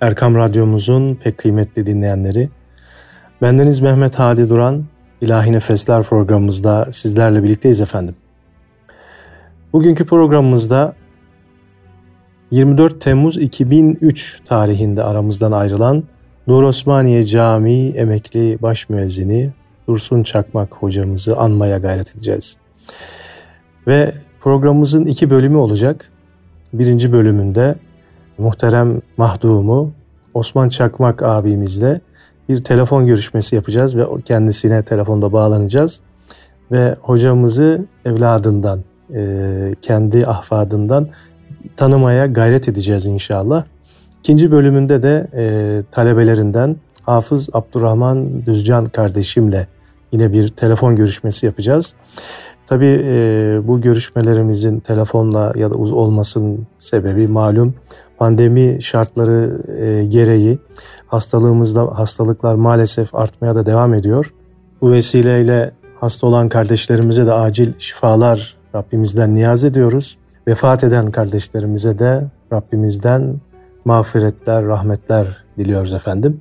Erkam Radyomuzun pek kıymetli dinleyenleri. Bendeniz Mehmet Hadi Duran, İlahi Nefesler programımızda sizlerle birlikteyiz efendim. Bugünkü programımızda 24 Temmuz 2003 tarihinde aramızdan ayrılan Nur Osmaniye Camii emekli baş müezzini Dursun Çakmak hocamızı anmaya gayret edeceğiz. Ve programımızın iki bölümü olacak. Birinci bölümünde muhterem mahdumu Osman Çakmak abimizle bir telefon görüşmesi yapacağız ve kendisine telefonda bağlanacağız. Ve hocamızı evladından, e, kendi ahfadından tanımaya gayret edeceğiz inşallah. İkinci bölümünde de e, talebelerinden Hafız Abdurrahman Düzcan kardeşimle yine bir telefon görüşmesi yapacağız. Tabii e, bu görüşmelerimizin telefonla ya da uz olmasının sebebi malum pandemi şartları e, gereği hastalığımızda hastalıklar maalesef artmaya da devam ediyor. Bu vesileyle hasta olan kardeşlerimize de acil şifalar Rabbimizden niyaz ediyoruz. Vefat eden kardeşlerimize de Rabbimizden mağfiretler, rahmetler diliyoruz efendim.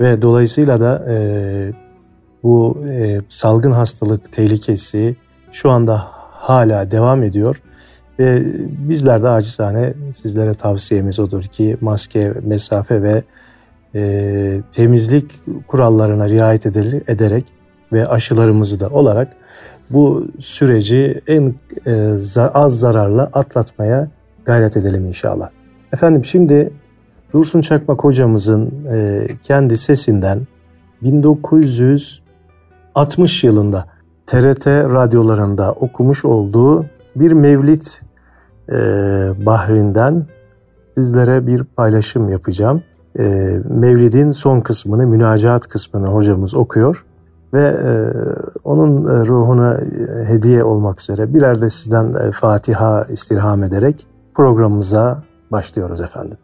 Ve dolayısıyla da e, bu e, salgın hastalık tehlikesi şu anda hala devam ediyor. Ve bizler de acizane sizlere tavsiyemiz odur ki maske, mesafe ve e, temizlik kurallarına riayet ederek ve aşılarımızı da olarak bu süreci en e, az zararla atlatmaya gayret edelim inşallah. Efendim şimdi Dursun Çakmak hocamızın e, kendi sesinden 1960 yılında TRT radyolarında okumuş olduğu bir mevlid e, bahrinden sizlere bir paylaşım yapacağım. E, Mevlid'in son kısmını, münacaat kısmını hocamız okuyor ve e, onun ruhuna hediye olmak üzere birer de sizden e, Fatiha istirham ederek programımıza başlıyoruz efendim.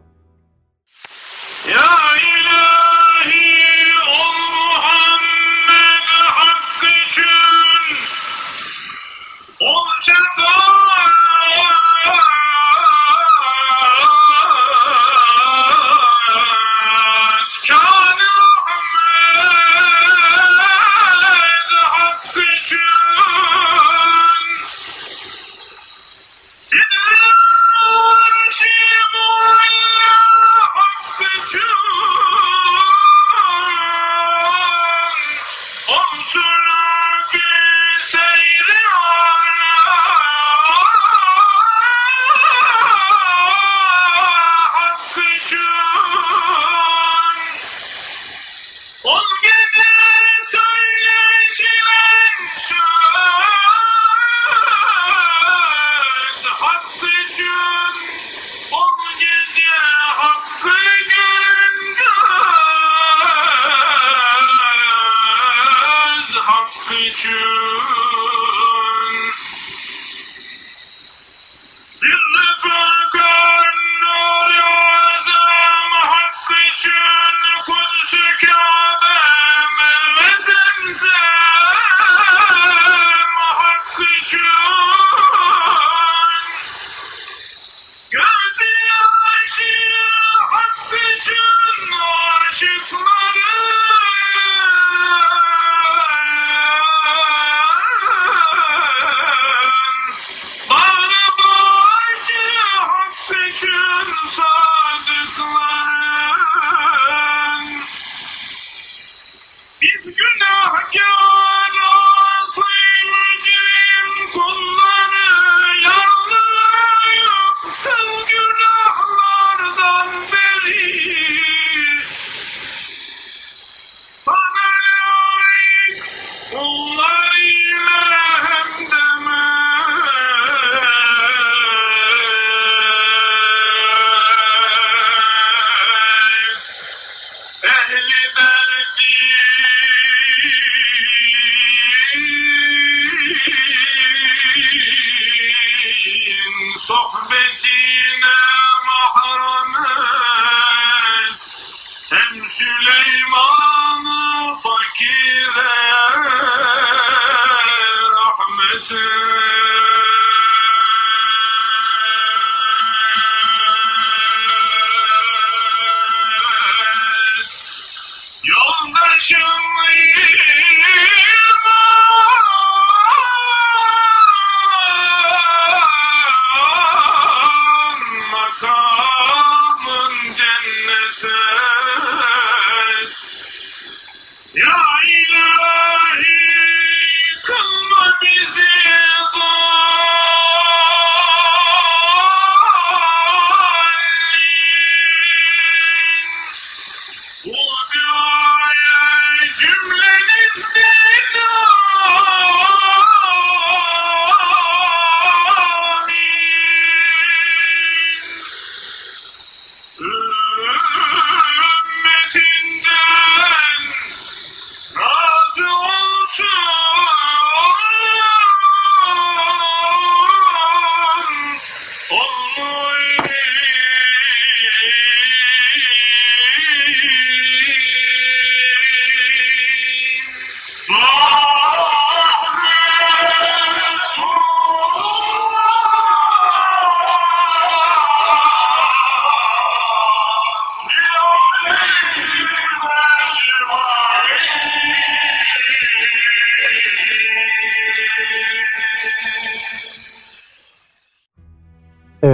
been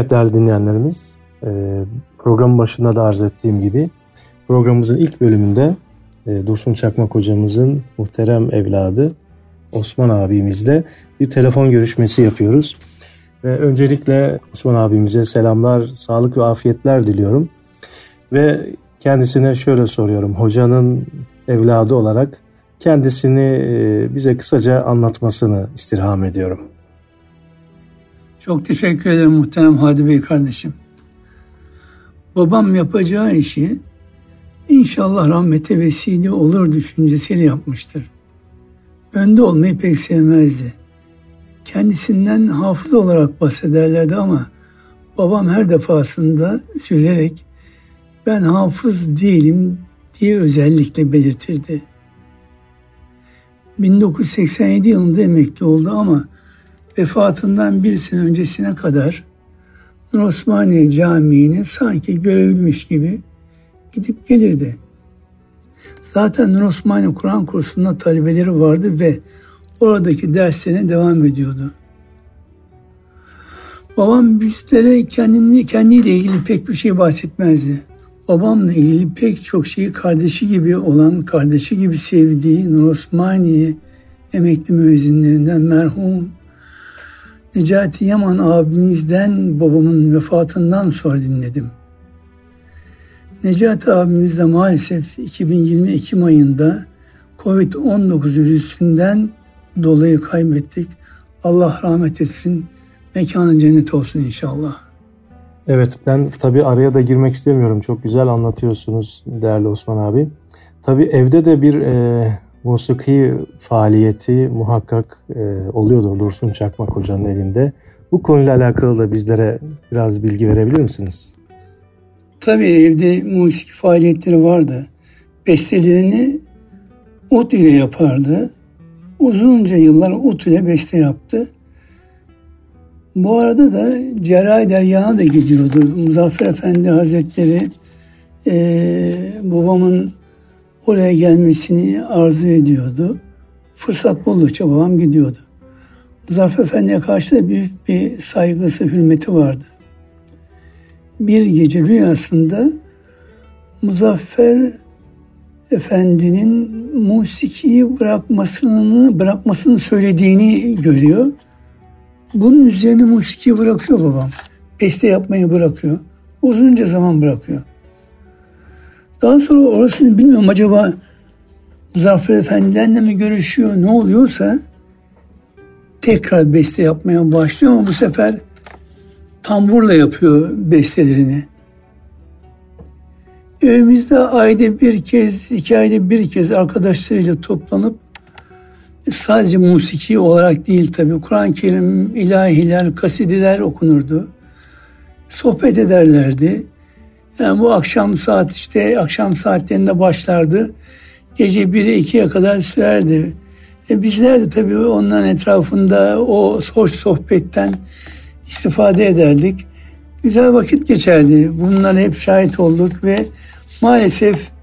Evet değerli dinleyenlerimiz, e, programın başında da arz ettiğim gibi programımızın ilk bölümünde e, Dursun Çakmak hocamızın muhterem evladı Osman abimizle bir telefon görüşmesi yapıyoruz. Ve öncelikle Osman abimize selamlar, sağlık ve afiyetler diliyorum. Ve kendisine şöyle soruyorum, hocanın evladı olarak kendisini e, bize kısaca anlatmasını istirham ediyorum. Çok teşekkür ederim muhterem Hadi Bey kardeşim. Babam yapacağı işi inşallah rahmete vesile olur düşüncesiyle yapmıştır. Önde olmayı pek sevmezdi. Kendisinden hafız olarak bahsederlerdi ama babam her defasında üzülerek ben hafız değilim diye özellikle belirtirdi. 1987 yılında emekli oldu ama vefatından bir sene öncesine kadar Nur Osmaniye Camii'ne sanki görevliymiş gibi gidip gelirdi. Zaten Nur Osmaniye Kur'an kursunda talebeleri vardı ve oradaki derslerine devam ediyordu. Babam bizlere kendini, kendiyle ilgili pek bir şey bahsetmezdi. Babamla ilgili pek çok şeyi kardeşi gibi olan, kardeşi gibi sevdiği Nur Osmaniye emekli müezzinlerinden merhum Necati Yaman abimizden babamın vefatından sonra dinledim. Necati abimiz de maalesef 2020 Ekim ayında Covid-19 virüsünden dolayı kaybettik. Allah rahmet etsin. Mekanı cennet olsun inşallah. Evet ben tabii araya da girmek istemiyorum. Çok güzel anlatıyorsunuz değerli Osman abi. Tabii evde de bir e, musiki faaliyeti muhakkak e, oluyordur Dursun Çakmak Hoca'nın elinde. Bu konuyla alakalı da bizlere biraz bilgi verebilir misiniz? Tabii evde musiki faaliyetleri vardı. Bestelerini ut ile yapardı. Uzunca yıllar ut ile beste yaptı. Bu arada da Cerrahi Derya'na da gidiyordu. Muzaffer Efendi Hazretleri e, babamın oraya gelmesini arzu ediyordu. Fırsat buldukça babam gidiyordu. Muzaffer Efendi'ye karşı da büyük bir saygısı, hürmeti vardı. Bir gece rüyasında Muzaffer Efendi'nin musikiyi bırakmasını bırakmasını söylediğini görüyor. Bunun üzerine musikiyi bırakıyor babam. Beste yapmayı bırakıyor. Uzunca zaman bırakıyor. Daha sonra orasını bilmiyorum acaba Muzaffer Efendi'yle mi görüşüyor ne oluyorsa tekrar beste yapmaya başlıyor ama bu sefer tamburla yapıyor bestelerini. Evimizde ayda bir kez, iki ayda bir kez arkadaşlarıyla toplanıp sadece musiki olarak değil tabi Kur'an-ı Kerim, ilahiler, kasideler okunurdu. Sohbet ederlerdi. Yani bu akşam saat işte akşam saatlerinde başlardı. Gece 1'e 2'ye kadar sürerdi. E bizler de tabii onların etrafında o hoş sohbetten istifade ederdik. Güzel vakit geçerdi. Bunlara hep şahit olduk ve maalesef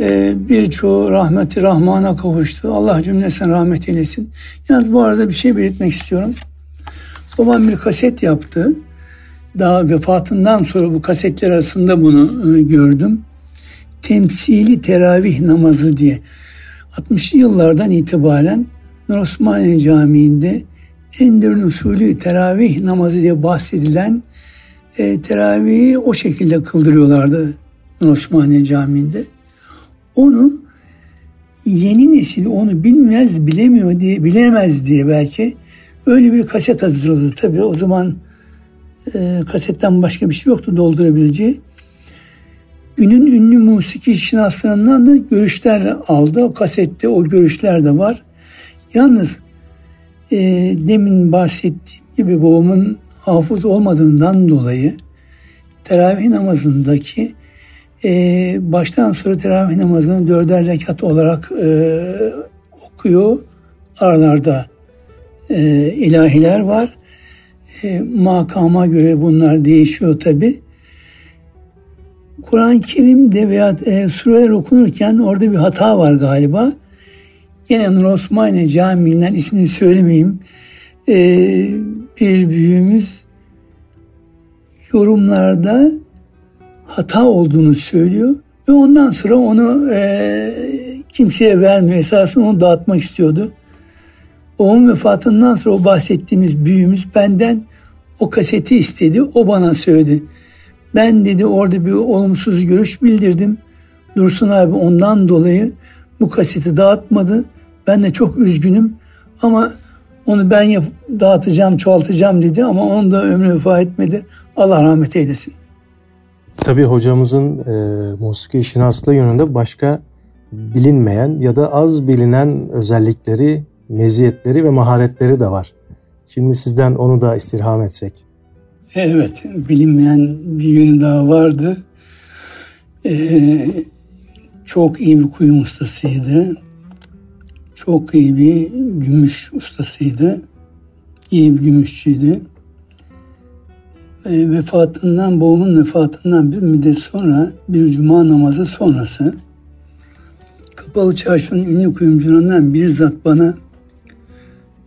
Ee, birçoğu rahmeti Rahman'a kavuştu. Allah cümlesine rahmet eylesin. Yalnız bu arada bir şey belirtmek istiyorum. Babam bir kaset yaptı. Daha vefatından sonra bu kasetler arasında bunu e, gördüm. Temsili teravih namazı diye. 60'lı yıllardan itibaren Nur Osmaniye Camii'nde Enderun usulü teravih namazı diye bahsedilen e, teravihi o şekilde kıldırıyorlardı Nur Osmaniye Camii'nde. Onu yeni nesil onu bilmez, bilemiyor diye, bilemez diye belki öyle bir kaset hazırladı. Tabii o zaman e, kasetten başka bir şey yoktu doldurabileceği. Günün ünlü musiki şinaslarından da görüşler aldı. O kasette o görüşler de var. Yalnız e, demin bahsettiğim gibi babamın hafız olmadığından dolayı teravih namazındaki e, baştan sonra teravih namazını dörder rekat olarak e, okuyor. Aralarda e, ilahiler var. E, makama göre bunlar değişiyor tabi. Kur'an-ı Kerim'de veya e, sureler okunurken orada bir hata var galiba. Gene Nur Osmaniye Camii'nden ismini söylemeyeyim. E, bir büyüğümüz yorumlarda hata olduğunu söylüyor ve ondan sonra onu e, kimseye vermiyor. Esasında onu dağıtmak istiyordu. Onun vefatından sonra o bahsettiğimiz büyüğümüz benden o kaseti istedi. O bana söyledi. Ben dedi orada bir olumsuz görüş bildirdim. Dursun abi ondan dolayı bu kaseti dağıtmadı. Ben de çok üzgünüm ama onu ben yap, dağıtacağım, çoğaltacağım dedi ama onu da ömrü vefa etmedi. Allah rahmet eylesin. Tabii hocamızın e, musiki şinaslığı yönünde başka bilinmeyen ya da az bilinen özellikleri, meziyetleri ve maharetleri de var. Şimdi sizden onu da istirham etsek. Evet, bilinmeyen bir yönü daha vardı. Ee, çok iyi bir kuyum ustasıydı. Çok iyi bir gümüş ustasıydı. İyi bir gümüşçüydü e, vefatından, babamın vefatından bir müddet sonra bir cuma namazı sonrası Kapalı Çarşı'nın ünlü kuyumcularından bir zat bana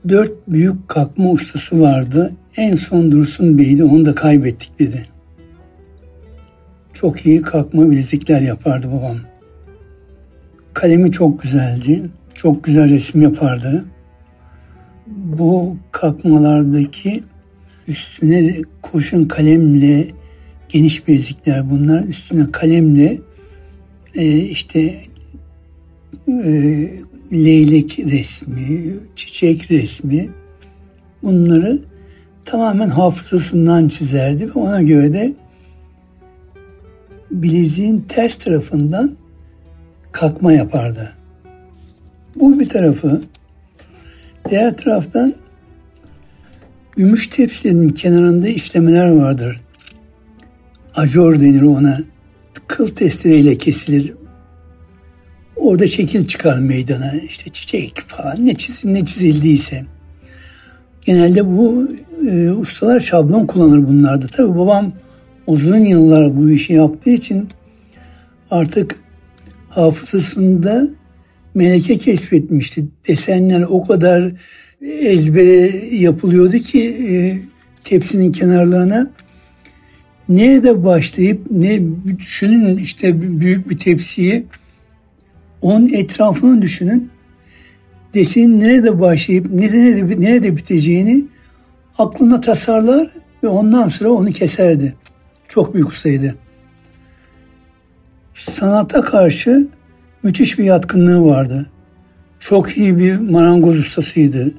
dört büyük kalkma ustası vardı. En son Dursun Bey'di onu da kaybettik dedi. Çok iyi kalkma bilezikler yapardı babam. Kalemi çok güzeldi. Çok güzel resim yapardı. Bu kalkmalardaki üstüne kurşun kalemle geniş bezikler bunlar üstüne kalemle e, işte e, leylek resmi, çiçek resmi bunları tamamen hafızasından çizerdi ve ona göre de bileziğin ters tarafından kalkma yapardı. Bu bir tarafı. Diğer taraftan Gümüş tepsilerin kenarında işlemeler vardır. Ajor denir ona. Kıl testereyle kesilir. Orada şekil çıkar meydana. İşte çiçek falan ne, çiz, ne çizildiyse. Genelde bu e, ustalar şablon kullanır bunlarda. Tabi babam uzun yıllar bu işi yaptığı için artık hafızasında meleke kesbetmişti. Desenler o kadar ezbere yapılıyordu ki e, tepsinin kenarlarına. Nerede başlayıp ne düşünün işte büyük bir tepsiyi onun etrafını düşünün. Desenin nerede başlayıp nerede, nerede biteceğini aklına tasarlar ve ondan sonra onu keserdi. Çok büyük ustaydı. Sanata karşı müthiş bir yatkınlığı vardı. Çok iyi bir marangoz ustasıydı.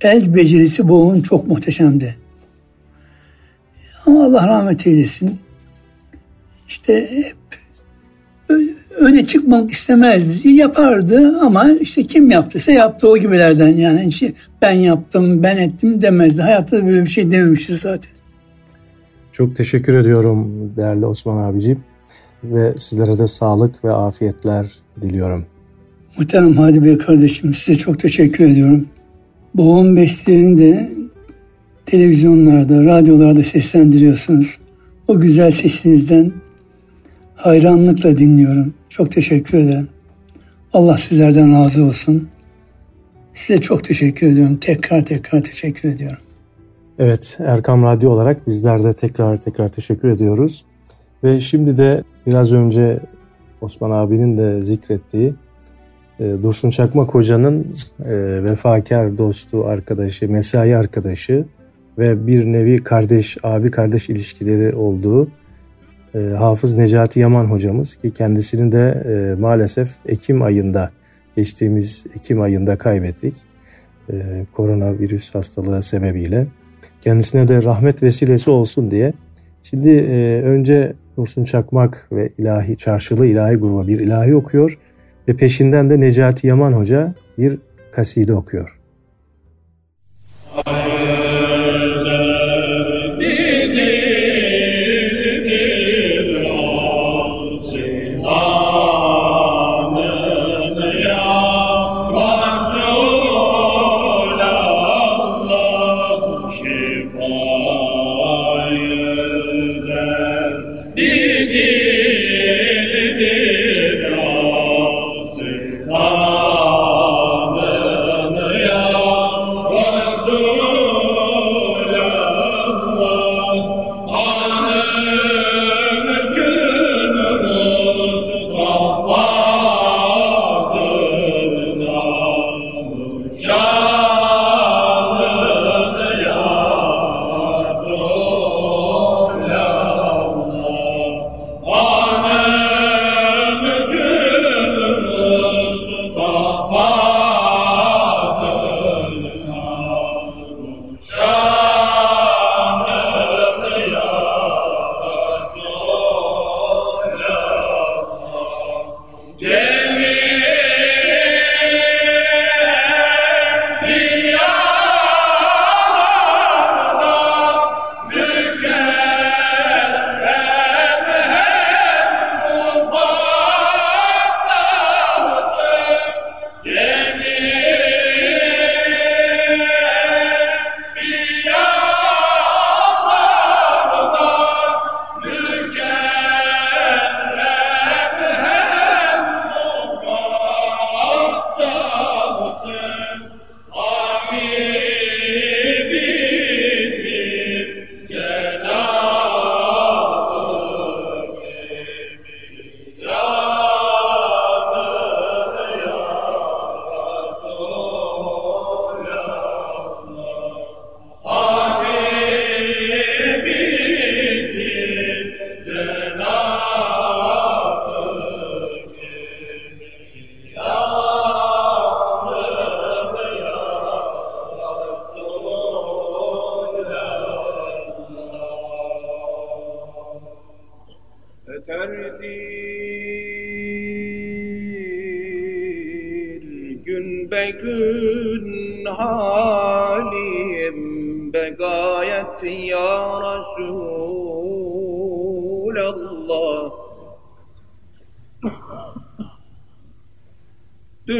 El becerisi boğun çok muhteşemdi. Ama Allah rahmet eylesin. İşte hep öne çıkmak istemezdi. Yapardı ama işte kim yaptıysa yaptı o gibilerden yani. İşte ben yaptım, ben ettim demezdi. Hayatta böyle bir şey dememiştir zaten. Çok teşekkür ediyorum değerli Osman abiciğim ve sizlere de sağlık ve afiyetler diliyorum. Muhterem Hadi Bey kardeşim size çok teşekkür ediyorum. Boğum bestlerini de televizyonlarda, radyolarda seslendiriyorsunuz. O güzel sesinizden hayranlıkla dinliyorum. Çok teşekkür ederim. Allah sizlerden razı olsun. Size çok teşekkür ediyorum. Tekrar tekrar teşekkür ediyorum. Evet Erkam Radyo olarak bizler de tekrar tekrar teşekkür ediyoruz. Ve şimdi de biraz önce Osman abinin de zikrettiği e, Dursun Çakmak Hoca'nın e, vefakar dostu, arkadaşı, mesai arkadaşı ve bir nevi kardeş, abi kardeş ilişkileri olduğu e, Hafız Necati Yaman hocamız ki kendisini de e, maalesef Ekim ayında geçtiğimiz Ekim ayında kaybettik. E, koronavirüs hastalığı sebebiyle. Kendisine de rahmet vesilesi olsun diye. Şimdi e, önce Dursun Çakmak ve ilahi çarşılı ilahi gruba bir ilahi okuyor ve peşinden de Necati Yaman Hoca bir kaside okuyor. Yeah.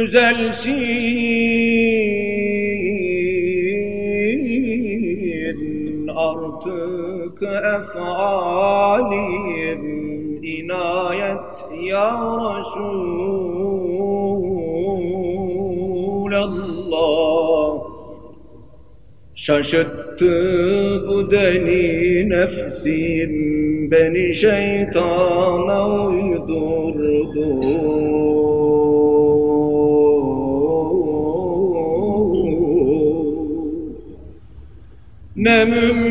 Düzelsin artık efalim inayet ya Resulallah. Şaşırttı bu deli nefsim beni şeytana uydurdu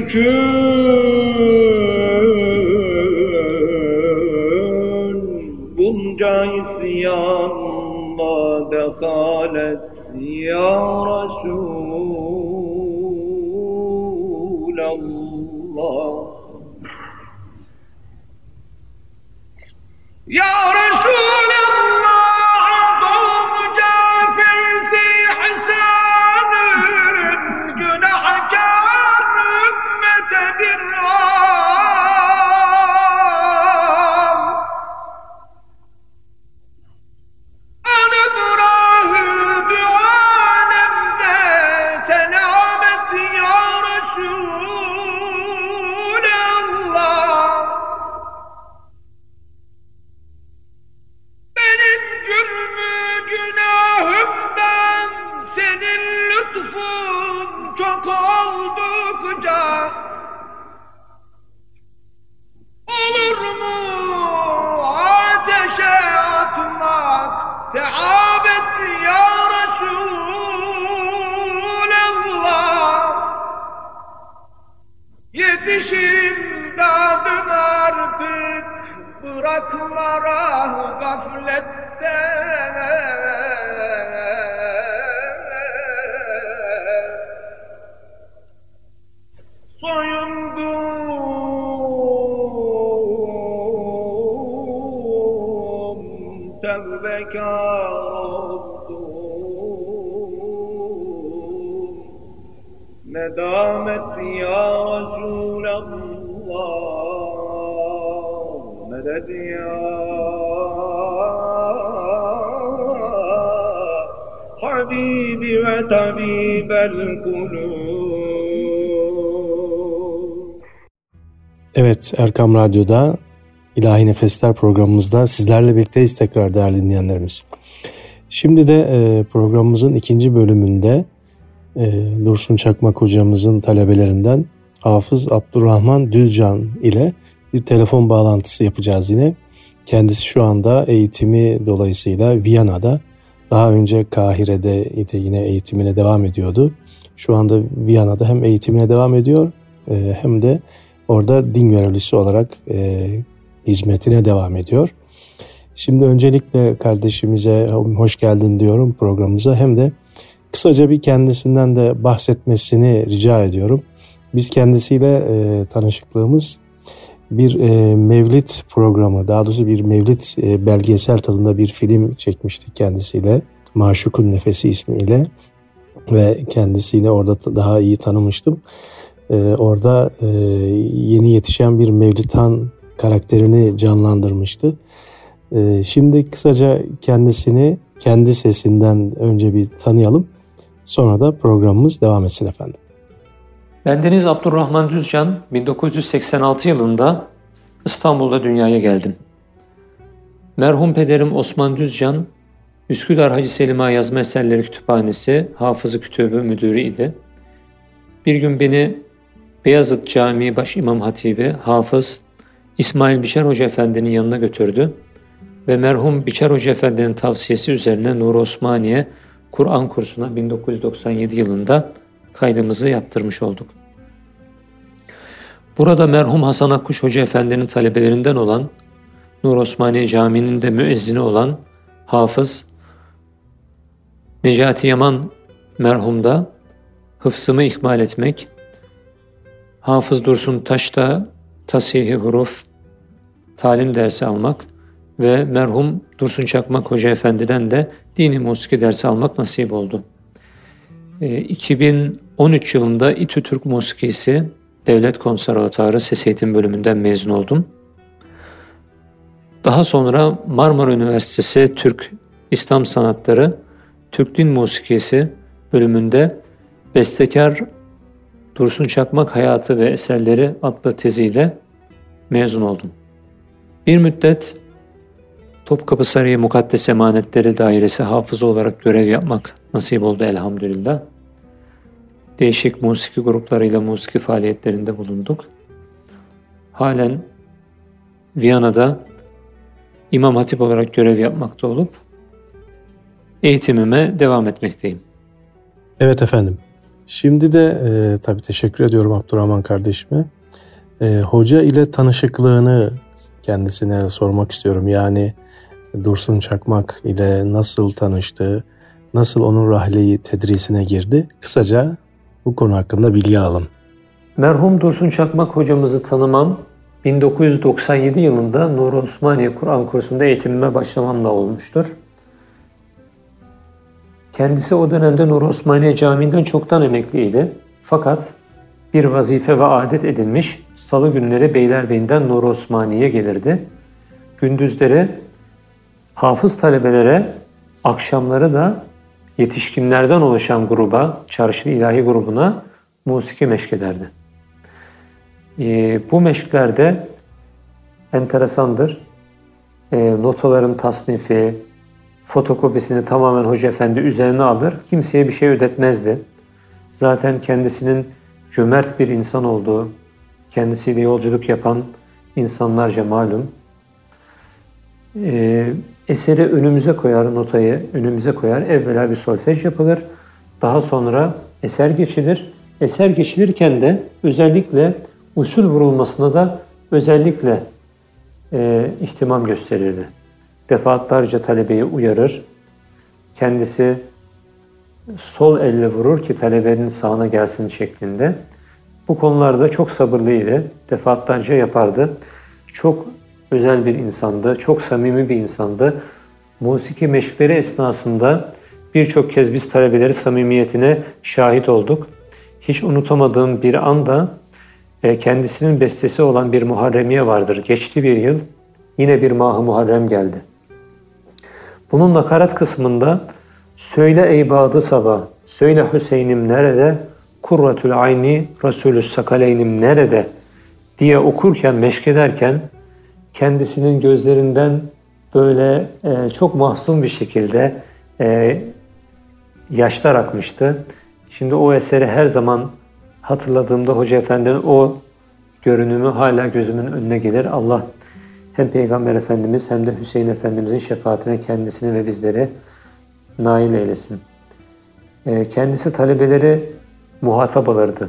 mümkün bunca isyanla dehalet ya Resulallah Soyundum. Tevbekar oldum Nedamet ya Resulallah. Medet ya? Habibi ve tabibel kulub Evet Erkam Radyo'da İlahi Nefesler programımızda sizlerle birlikteyiz tekrar değerli dinleyenlerimiz. Şimdi de e, programımızın ikinci bölümünde e, Dursun Çakmak hocamızın talebelerinden Hafız Abdurrahman Düzcan ile bir telefon bağlantısı yapacağız yine. Kendisi şu anda eğitimi dolayısıyla Viyana'da, daha önce Kahire'de de yine eğitimine devam ediyordu. Şu anda Viyana'da hem eğitimine devam ediyor e, hem de orada din görevlisi olarak e, hizmetine devam ediyor. Şimdi öncelikle kardeşimize hoş geldin diyorum programımıza hem de kısaca bir kendisinden de bahsetmesini rica ediyorum. Biz kendisiyle e, tanışıklığımız bir e, mevlid programı daha doğrusu bir mevlid e, belgesel tadında bir film çekmiştik kendisiyle. Maşukun Nefesi ismiyle ve kendisiyle orada daha iyi tanımıştım. E, orada e, yeni yetişen bir Mevlitan karakterini canlandırmıştı. E, şimdi kısaca kendisini kendi sesinden önce bir tanıyalım. Sonra da programımız devam etsin efendim. Bendeniz Abdurrahman Düzcan 1986 yılında İstanbul'da dünyaya geldim. Merhum pederim Osman Düzcan, Üsküdar Hacı Selim Ağa Yazma Eserleri Kütüphanesi Hafızı Kütübü Müdürü idi. Bir gün beni Beyazıt Camii Baş İmam Hatibi Hafız İsmail Biçer Hoca Efendi'nin yanına götürdü ve merhum Biçer Hoca Efendi'nin tavsiyesi üzerine Nur Osmaniye Kur'an kursuna 1997 yılında kaydımızı yaptırmış olduk. Burada merhum Hasan Akkuş Hoca Efendi'nin talebelerinden olan Nur Osmaniye Camii'nin de müezzini olan Hafız Necati Yaman merhumda hıfzımı ihmal etmek, Hafız Dursun Taş'ta tasihi huruf, talim dersi almak ve merhum Dursun Çakmak Hoca Efendi'den de dini musiki dersi almak nasip oldu. E, 2013 yılında İTÜ Türk Musikisi Devlet Konservatuarı Ses Eğitim Bölümünden mezun oldum. Daha sonra Marmara Üniversitesi Türk İslam Sanatları Türk Din Musikisi bölümünde bestekar Dursun Çakmak Hayatı ve Eserleri adlı teziyle mezun oldum. Bir müddet Topkapı Sarayı Mukaddes Emanetleri Dairesi hafızı olarak görev yapmak nasip oldu elhamdülillah. Değişik musiki gruplarıyla musiki faaliyetlerinde bulunduk. Halen Viyana'da İmam Hatip olarak görev yapmakta olup eğitimime devam etmekteyim. Evet efendim. Şimdi de e, tabii teşekkür ediyorum Abdurrahman kardeşime. E, hoca ile tanışıklığını kendisine sormak istiyorum. Yani Dursun Çakmak ile nasıl tanıştı, nasıl onun rahleyi tedrisine girdi? Kısaca bu konu hakkında bilgi alalım. Merhum Dursun Çakmak hocamızı tanımam 1997 yılında Nur Osmaniye Kur'an kursunda eğitimime başlamamla olmuştur. Kendisi o dönemde Nur Osmaniye Camii'nden çoktan emekliydi. Fakat bir vazife ve adet edinmiş salı günleri Beylerbeyi'nden Nur Osmaniye'ye gelirdi. Gündüzleri hafız talebelere, akşamları da yetişkinlerden oluşan gruba, çarşılı ilahi grubuna musiki meşk ederdi. E, bu meşklerde enteresandır. E, notaların tasnifi, fotokopisini tamamen Hoca Efendi üzerine alır. Kimseye bir şey ödetmezdi. Zaten kendisinin cömert bir insan olduğu, kendisiyle yolculuk yapan insanlarca malum. Ee, eseri önümüze koyar, notayı önümüze koyar. Evvela bir solfej yapılır. Daha sonra eser geçilir. Eser geçilirken de özellikle usul vurulmasına da özellikle e, ihtimam gösterirdi. Defaatlarca talebeyi uyarır. Kendisi sol elle vurur ki talebenin sağına gelsin şeklinde. Bu konularda çok sabırlıydı. Defaatlerce yapardı. Çok özel bir insandı. Çok samimi bir insandı. Musiki meşkleri esnasında birçok kez biz talebeleri samimiyetine şahit olduk. Hiç unutamadığım bir anda e, kendisinin bestesi olan bir Muharremiye vardır. Geçti bir yıl yine bir Mah-ı Muharrem geldi. Bunun nakarat kısmında Söyle ey Badı Sabah, söyle Hüseyin'im nerede, Kurratül Ayni Resulü Sakaleynim nerede diye okurken, meşkederken kendisinin gözlerinden böyle e, çok mahzun bir şekilde e, yaşlar akmıştı. Şimdi o eseri her zaman hatırladığımda Hoca Efendi'nin o görünümü hala gözümün önüne gelir. Allah hem Peygamber Efendimiz hem de Hüseyin Efendimizin şefaatine kendisini ve bizleri nail eylesin. E, kendisi talebeleri muhatap alırdı.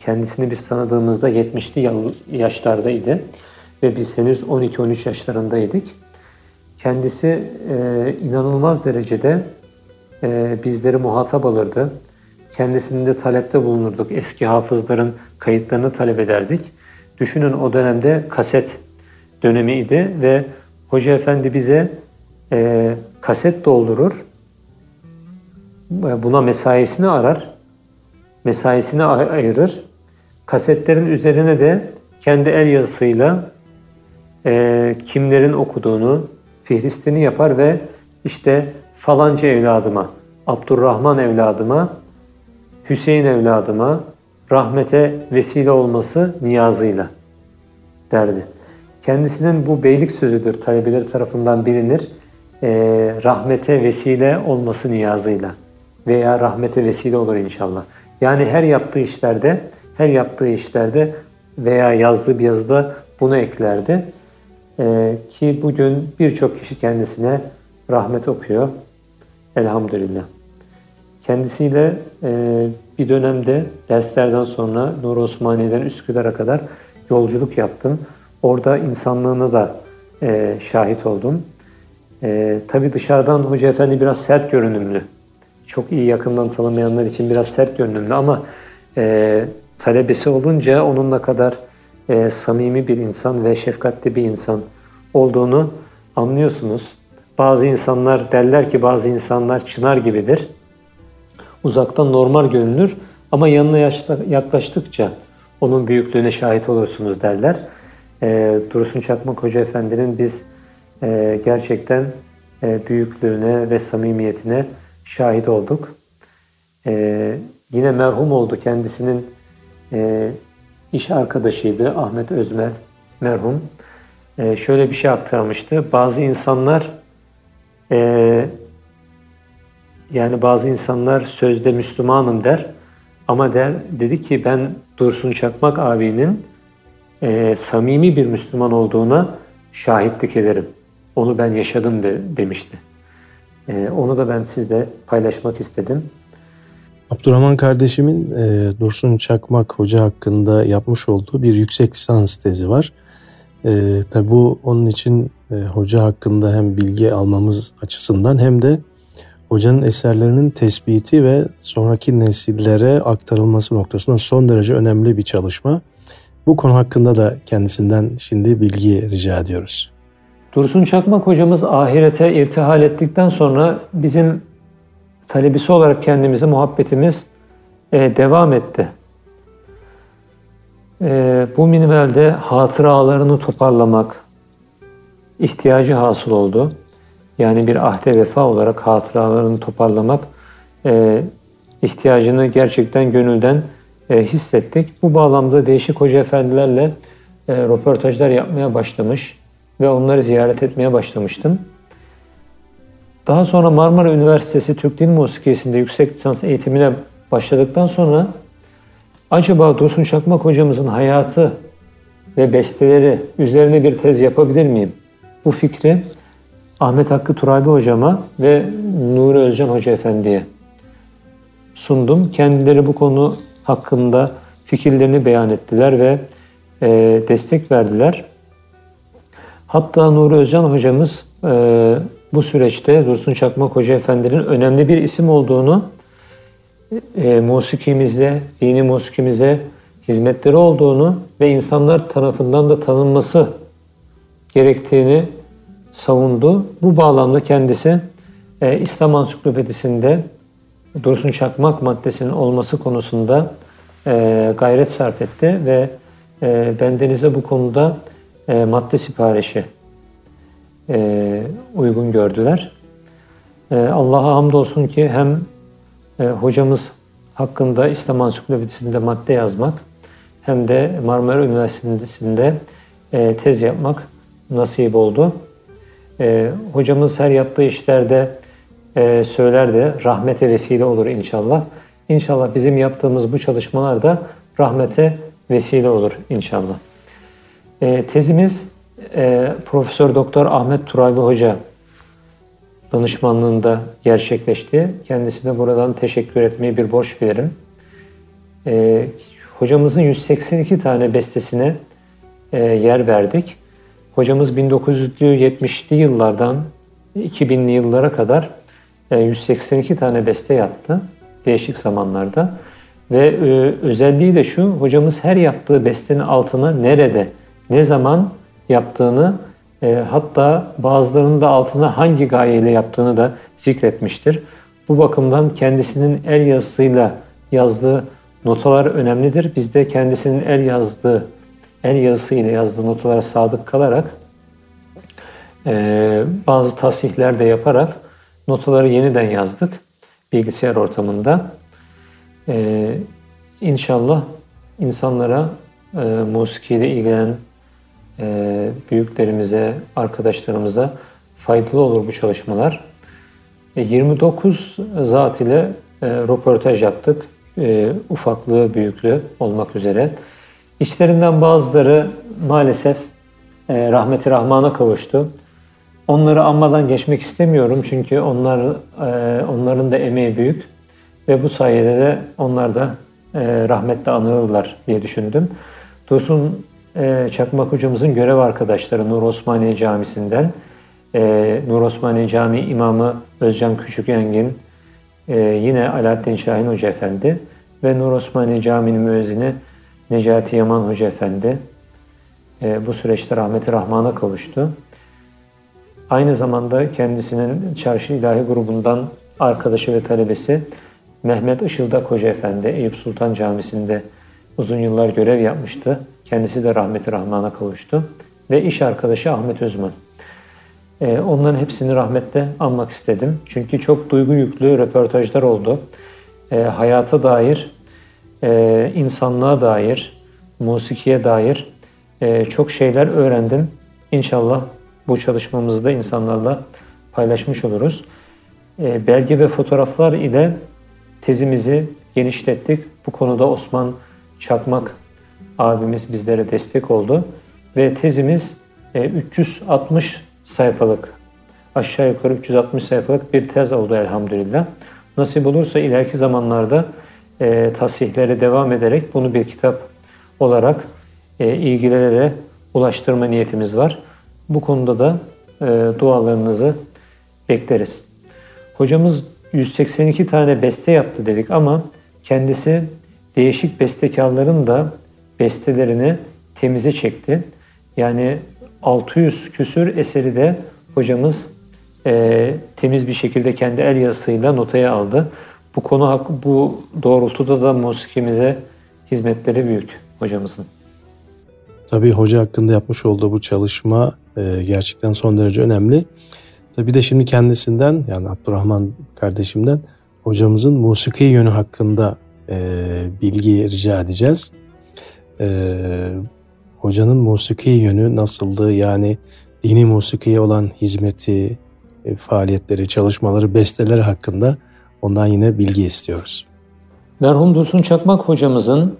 Kendisini biz tanıdığımızda 70'li yaşlardaydı ve biz henüz 12-13 yaşlarındaydık. Kendisi e, inanılmaz derecede e, bizleri muhatap alırdı. Kendisinde talepte bulunurduk. Eski hafızların kayıtlarını talep ederdik. Düşünün o dönemde kaset dönemiydi ve Hoca Efendi bize e, kaset doldurur. Buna mesaisini arar. Mesaisini ayırır. Kasetlerin üzerine de kendi el yazısıyla e, kimlerin okuduğunu, fihristini yapar ve işte falanca evladıma, Abdurrahman evladıma, Hüseyin evladıma rahmete vesile olması niyazıyla derdi. Kendisinin bu beylik sözüdür, talebeleri tarafından bilinir. E, rahmete vesile olması niyazıyla veya rahmete vesile olur inşallah. Yani her yaptığı işlerde, her yaptığı işlerde veya yazdığı bir yazıda bunu eklerdi. Ee, ki bugün birçok kişi kendisine rahmet okuyor. Elhamdülillah. Kendisiyle e, bir dönemde derslerden sonra Nur Osmaniye'den Üsküdar'a kadar yolculuk yaptım. Orada insanlığına da e, şahit oldum. E, tabii dışarıdan Hoca Efendi biraz sert görünümlü. Çok iyi yakından tanımayanlar için biraz sert görünümlü ama e, talebesi olunca onunla kadar e, samimi bir insan ve şefkatli bir insan olduğunu anlıyorsunuz. Bazı insanlar derler ki bazı insanlar çınar gibidir. Uzaktan normal görünür ama yanına yaklaştıkça onun büyüklüğüne şahit olursunuz derler. E, Dursun Çakmak Hoca Efendi'nin biz e, gerçekten e, büyüklüğüne ve samimiyetine şahit olduk. E, yine merhum oldu kendisinin e, iş arkadaşıydı Ahmet Özmer merhum. E, şöyle bir şey aktarmıştı. Bazı insanlar e, yani bazı insanlar sözde Müslümanım der ama der dedi ki ben Dursun Çakmak abinin e, samimi bir Müslüman olduğuna şahitlik ederim. Onu ben yaşadım de, demişti. E, onu da ben sizle paylaşmak istedim. Abdurrahman kardeşimin e, Dursun Çakmak Hoca hakkında yapmış olduğu bir yüksek lisans tezi var. E, tabi bu onun için e, hoca hakkında hem bilgi almamız açısından hem de hocanın eserlerinin tespiti ve sonraki nesillere aktarılması noktasında son derece önemli bir çalışma. Bu konu hakkında da kendisinden şimdi bilgi rica ediyoruz. Dursun Çakmak hocamız ahirete irtihal ettikten sonra bizim talebisi olarak kendimize muhabbetimiz e, devam etti. E, bu minvalde hatıralarını toparlamak ihtiyacı hasıl oldu. Yani bir ahde vefa olarak hatıralarını toparlamak e, ihtiyacını gerçekten gönülden e, hissettik. Bu bağlamda değişik hoca efendilerle e, röportajlar yapmaya başlamış ve onları ziyaret etmeye başlamıştım. Daha sonra Marmara Üniversitesi Türk Dil Musikisi'nde yüksek lisans eğitimine başladıktan sonra acaba Dursun Çakmak hocamızın hayatı ve besteleri üzerine bir tez yapabilir miyim? Bu fikri Ahmet Hakkı Turabi hocama ve Nuri Özcan Hoca Efendi'ye sundum. Kendileri bu konu hakkında fikirlerini beyan ettiler ve e, destek verdiler. Hatta Nuri Özcan hocamız e, bu süreçte Dursun Çakmak Hoca Efendi'nin önemli bir isim olduğunu e, musikimizde, dini musikimize hizmetleri olduğunu ve insanlar tarafından da tanınması gerektiğini savundu. Bu bağlamda kendisi e, İslam Ansiklopedisinde Dursun Çakmak maddesinin olması konusunda e, gayret sarf etti ve e, bendenize bu konuda e, madde siparişi e, uygun gördüler. E, Allah'a hamdolsun ki hem hocamız hakkında İslam Ansiklopedisinde madde yazmak hem de Marmara Üniversitesi'nde tez yapmak nasip oldu. Hocamız her yaptığı işlerde e, söyler de rahmete vesile olur inşallah. İnşallah bizim yaptığımız bu çalışmalar da rahmete vesile olur inşallah. E, tezimiz e, Profesör Doktor Ahmet Turabi Hoca danışmanlığında gerçekleşti. Kendisine buradan teşekkür etmeyi bir borç bilirim. E, hocamızın 182 tane bestesine e, yer verdik. Hocamız 1970'li yıllardan 2000'li yıllara kadar 182 e, tane beste yaptı değişik zamanlarda. Ve e, özelliği de şu, hocamız her yaptığı bestenin altına nerede, ne zaman yaptığını e, hatta bazılarının da altına hangi gayeyle yaptığını da zikretmiştir. Bu bakımdan kendisinin el yazısıyla yazdığı notalar önemlidir. Biz de kendisinin el yazdığı, el yazısıyla yazdığı notalara sadık kalarak e, bazı tasihler de yaparak notaları yeniden yazdık bilgisayar ortamında. E, inşallah insanlara e, musikiyle ilgilenen e, büyüklerimize, arkadaşlarımıza faydalı olur bu çalışmalar. E, 29 zat ile e, röportaj yaptık. E, ufaklığı, büyüklüğü olmak üzere. İçlerinden bazıları maalesef e, rahmeti rahmana kavuştu. Onları anmadan geçmek istemiyorum çünkü onlar e, onların da emeği büyük ve bu sayede de onlar da e, rahmetle anılırlar diye düşündüm. Dursun e, Çakmak hocamızın görev arkadaşları Nur Osmaniye Camisi'nden e, Nur Osmaniye Camii İmamı Özcan Küçükyengin, e, yine Alaaddin Şahin Hoca Efendi ve Nur Osmaniye Camii'nin müezzini Necati Yaman Hoca Efendi bu süreçte rahmeti rahmana kavuştu. Aynı zamanda kendisinin Çarşı İlahi grubundan arkadaşı ve talebesi Mehmet Işıldak Hoca Efendi Eyüp Sultan Camisi'nde uzun yıllar görev yapmıştı. Kendisi de rahmeti rahmana kavuştu. Ve iş arkadaşı Ahmet Özman. Ee, onların hepsini rahmetle anmak istedim. Çünkü çok duygu yüklü röportajlar oldu. Ee, hayata dair, e, insanlığa dair, musikiye dair e, çok şeyler öğrendim. İnşallah bu çalışmamızı da insanlarla paylaşmış oluruz. E, belge ve fotoğraflar ile tezimizi genişlettik. Bu konuda Osman Çakmak abimiz bizlere destek oldu. Ve tezimiz 360 e, sayfalık, aşağı yukarı 360 sayfalık bir tez oldu elhamdülillah. Nasip olursa ileriki zamanlarda e, devam ederek bunu bir kitap olarak e, ilgililere ulaştırma niyetimiz var. Bu konuda da e, dualarınızı bekleriz. Hocamız 182 tane beste yaptı dedik ama kendisi değişik bestekarların da bestelerini temize çekti. Yani 600 küsür eseri de hocamız e, temiz bir şekilde kendi el yazısıyla notaya aldı. Bu konu bu doğrultuda da musikimize hizmetleri büyük hocamızın. Tabii hoca hakkında yapmış olduğu bu çalışma e, gerçekten son derece önemli. Tabii de şimdi kendisinden yani Abdurrahman kardeşimden hocamızın musiki yönü hakkında e, bilgi rica edeceğiz. E, hocanın musiki yönü nasıldı? Yani dini musikiye olan hizmeti, faaliyetleri, çalışmaları, besteleri hakkında ondan yine bilgi istiyoruz. Merhum Dursun Çakmak hocamızın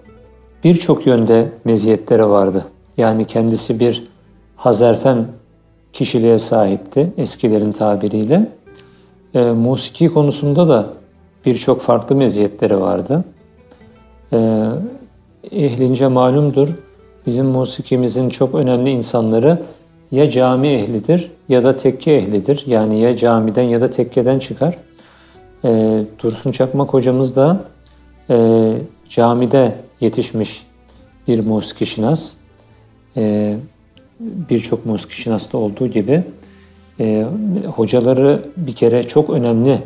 birçok yönde meziyetleri vardı. Yani kendisi bir Hazerfen kişiliğe sahipti eskilerin tabiriyle. E, musiki konusunda da birçok farklı meziyetleri vardı. E, ehlince malumdur, bizim musikimizin çok önemli insanları ya cami ehlidir ya da tekke ehlidir. Yani ya camiden ya da tekkeden çıkar. E, Dursun Çakmak hocamız da e, camide yetişmiş bir musiki şinas. E, Birçok musiki şinasta olduğu gibi e, hocaları bir kere çok önemli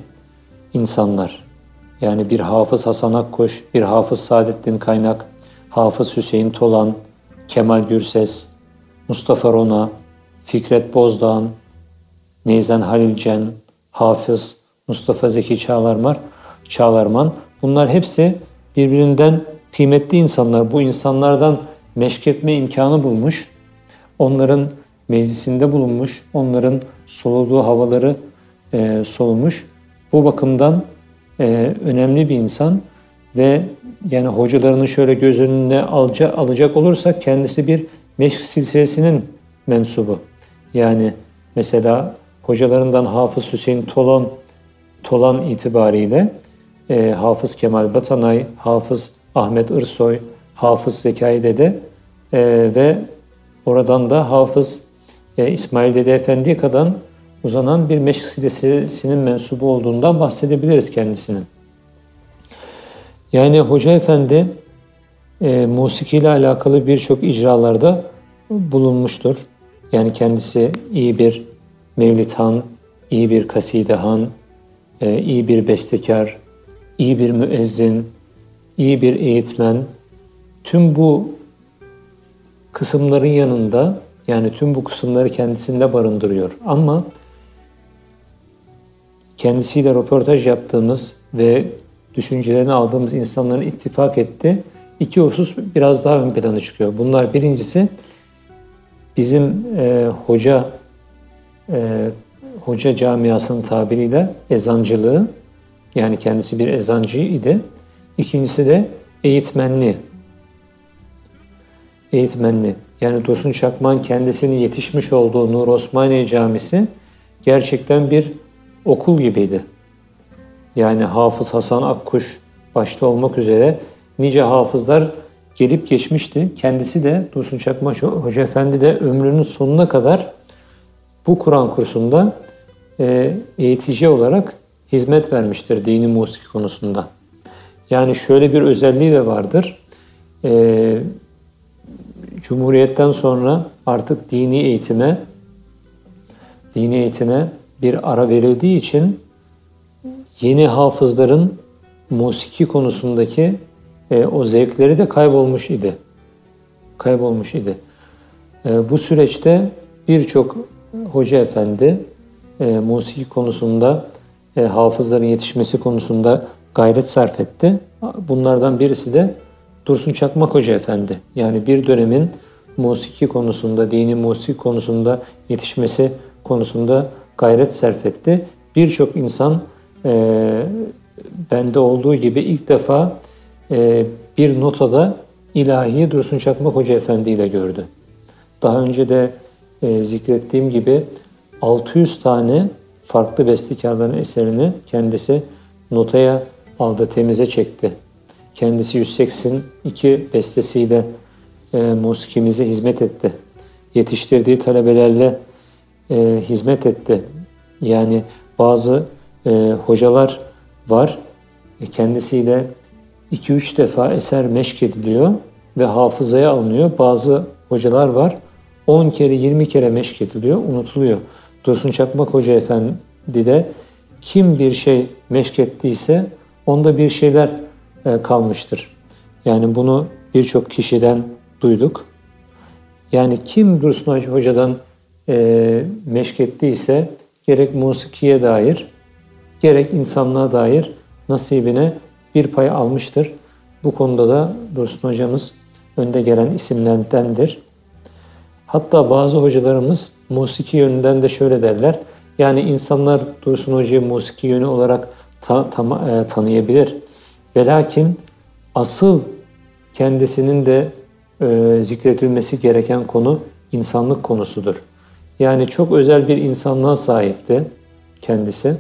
insanlar. Yani bir Hafız Hasan Akkoş, bir Hafız Saadettin Kaynak, Hafız Hüseyin Tolan, Kemal Gürses, Mustafa Rona, Fikret Bozdağ, Neyzen Halilcen, Hafız, Mustafa Zeki Çağlarman, Çağlarman bunlar hepsi birbirinden kıymetli insanlar. Bu insanlardan meşk etme imkanı bulmuş. Onların meclisinde bulunmuş, onların soluduğu havaları e, solumuş. Bu bakımdan e, önemli bir insan ve yani hocalarını şöyle göz önüne alca, alacak olursak kendisi bir meşk silsilesinin mensubu. Yani mesela hocalarından Hafız Hüseyin Tolan Tolan itibariyle e, Hafız Kemal Batanay, Hafız Ahmet Irsoy, Hafız Zekai Dede e, ve oradan da Hafız e, İsmail Dede Efendi'ye kadar uzanan bir meşk silsilesinin mensubu olduğundan bahsedebiliriz kendisinin. Yani Hoca Efendi e, musiki ile alakalı birçok icralarda bulunmuştur. Yani kendisi iyi bir mevlidhan, iyi bir kasidehan, e, iyi bir bestekar, iyi bir müezzin, iyi bir eğitmen. Tüm bu kısımların yanında yani tüm bu kısımları kendisinde barındırıyor. Ama kendisiyle röportaj yaptığımız ve düşüncelerini aldığımız insanların ittifak etti. İki husus biraz daha ön plana çıkıyor. Bunlar birincisi bizim e, hoca e, hoca camiasının tabiriyle ezancılığı yani kendisi bir ezancı idi. İkincisi de eğitmenli. Eğitmenli. Yani Dursun Çakman kendisinin yetişmiş olduğu Nur Osmaniye Camisi gerçekten bir okul gibiydi. Yani Hafız Hasan Akkuş başta olmak üzere nice hafızlar gelip geçmişti. Kendisi de Dursun Çakma Hoca Efendi de ömrünün sonuna kadar bu Kur'an kursunda e, eğitici olarak hizmet vermiştir dini musiki konusunda. Yani şöyle bir özelliği de vardır. E, Cumhuriyetten sonra artık dini eğitime dini eğitime bir ara verildiği için yeni hafızların musiki konusundaki e, o zevkleri de kaybolmuş idi. Kaybolmuş idi. E, bu süreçte birçok hoca efendi e, musiki konusunda, e, hafızların yetişmesi konusunda gayret sarf etti. Bunlardan birisi de Dursun Çakmak Hoca Efendi. Yani bir dönemin musiki konusunda, dini musiki konusunda yetişmesi konusunda gayret sarf etti. Birçok insan e, bende olduğu gibi ilk defa e, bir notada ilahi Dursun Çakmak Hoca Efendi ile gördü. Daha önce de e, zikrettiğim gibi 600 tane farklı bestekarların eserini kendisi notaya aldı, temize çekti. Kendisi 182 bestesiyle e, musikimize hizmet etti. Yetiştirdiği talebelerle e, hizmet etti. Yani bazı e, hocalar var. E, kendisiyle 2-3 defa eser meşk ediliyor ve hafızaya alınıyor. Bazı hocalar var 10 kere 20 kere meşk ediliyor, unutuluyor. Dursun Çakmak Hoca Efendi de kim bir şey meşk ettiyse onda bir şeyler kalmıştır. Yani bunu birçok kişiden duyduk. Yani kim Dursun Hoca'dan e, meşk ettiyse gerek musikiye dair gerek insanlığa dair nasibine bir pay almıştır. Bu konuda da Dursun Hocamız önde gelen isimlerdendir. Hatta bazı hocalarımız musiki yönünden de şöyle derler. Yani insanlar Dursun Hoca'yı musiki yönü olarak ta, tam, e, tanıyabilir. Ve lakin asıl kendisinin de e, zikredilmesi gereken konu insanlık konusudur. Yani çok özel bir insanlığa sahipti kendisi.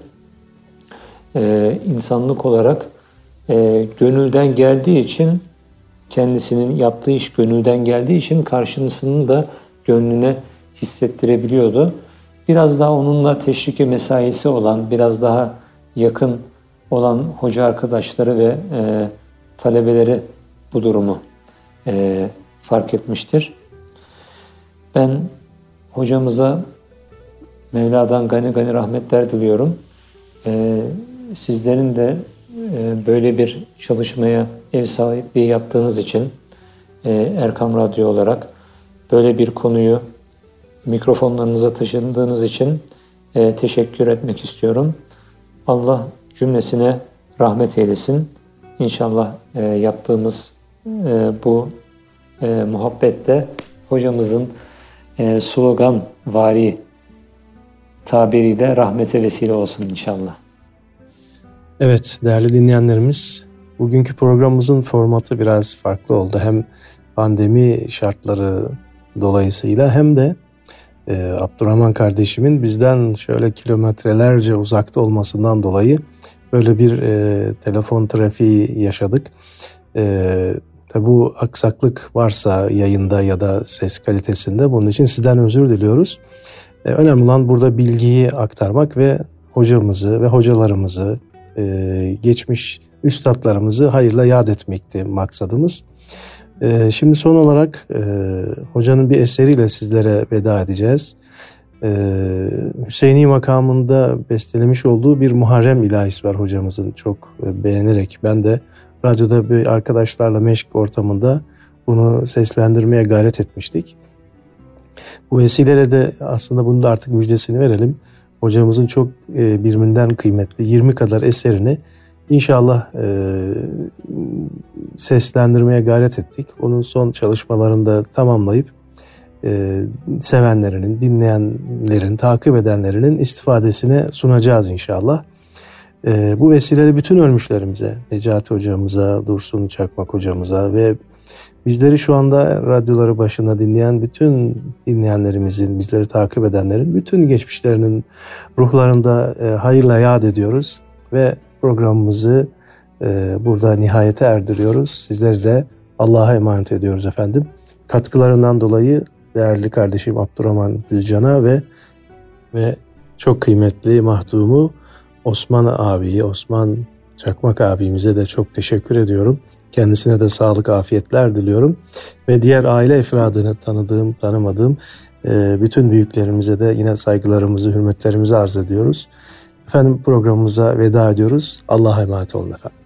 Ee, insanlık olarak e, gönülden geldiği için kendisinin yaptığı iş gönülden geldiği için karşısını da gönlüne hissettirebiliyordu. Biraz daha onunla teşriki mesaisi olan, biraz daha yakın olan hoca arkadaşları ve e, talebeleri bu durumu e, fark etmiştir. Ben hocamıza Mevla'dan gani gani rahmetler diliyorum. E, sizlerin de e, böyle bir çalışmaya ev sahipliği yaptığınız için e, Erkam Radyo olarak böyle bir konuyu mikrofonlarınıza taşındığınız için e, teşekkür etmek istiyorum. Allah cümlesine rahmet eylesin. İnşallah e, yaptığımız e, bu e, muhabbette hocamızın e, slogan vari tabiriyle rahmete vesile olsun inşallah. Evet değerli dinleyenlerimiz bugünkü programımızın formatı biraz farklı oldu. Hem pandemi şartları dolayısıyla hem de e, Abdurrahman kardeşimin bizden şöyle kilometrelerce uzakta olmasından dolayı böyle bir e, telefon trafiği yaşadık. E, tabi bu aksaklık varsa yayında ya da ses kalitesinde bunun için sizden özür diliyoruz. E, önemli olan burada bilgiyi aktarmak ve hocamızı ve hocalarımızı e, geçmiş üstadlarımızı hayırla yad etmekti maksadımız. E, şimdi son olarak e, hocanın bir eseriyle sizlere veda edeceğiz. E, Hüseyini makamında bestelemiş olduğu bir Muharrem ilahisi var hocamızın çok e, beğenerek. Ben de radyoda bir arkadaşlarla meşk ortamında bunu seslendirmeye gayret etmiştik. Bu vesileyle de aslında bunu da artık müjdesini verelim. Hocamızın çok e, birbirinden kıymetli 20 kadar eserini inşallah e, seslendirmeye gayret ettik. Onun son çalışmalarını da tamamlayıp e, sevenlerinin, dinleyenlerin, takip edenlerinin istifadesine sunacağız inşallah. E, bu vesileyle bütün ölmüşlerimize, Necati hocamıza, Dursun Çakmak hocamıza ve bizleri şu anda radyoları başında dinleyen bütün dinleyenlerimizin, bizleri takip edenlerin bütün geçmişlerinin ruhlarında e, hayırla yad ediyoruz ve programımızı e, burada nihayete erdiriyoruz. Sizleri de Allah'a emanet ediyoruz efendim. Katkılarından dolayı değerli kardeşim Abdurrahman Düzcan'a ve ve çok kıymetli mahdumu Osman abiyi, Osman Çakmak abimize de çok teşekkür ediyorum. Kendisine de sağlık, afiyetler diliyorum. Ve diğer aile efradını tanıdığım, tanımadığım e, bütün büyüklerimize de yine saygılarımızı, hürmetlerimizi arz ediyoruz. Efendim programımıza veda ediyoruz. Allah'a emanet olun efendim.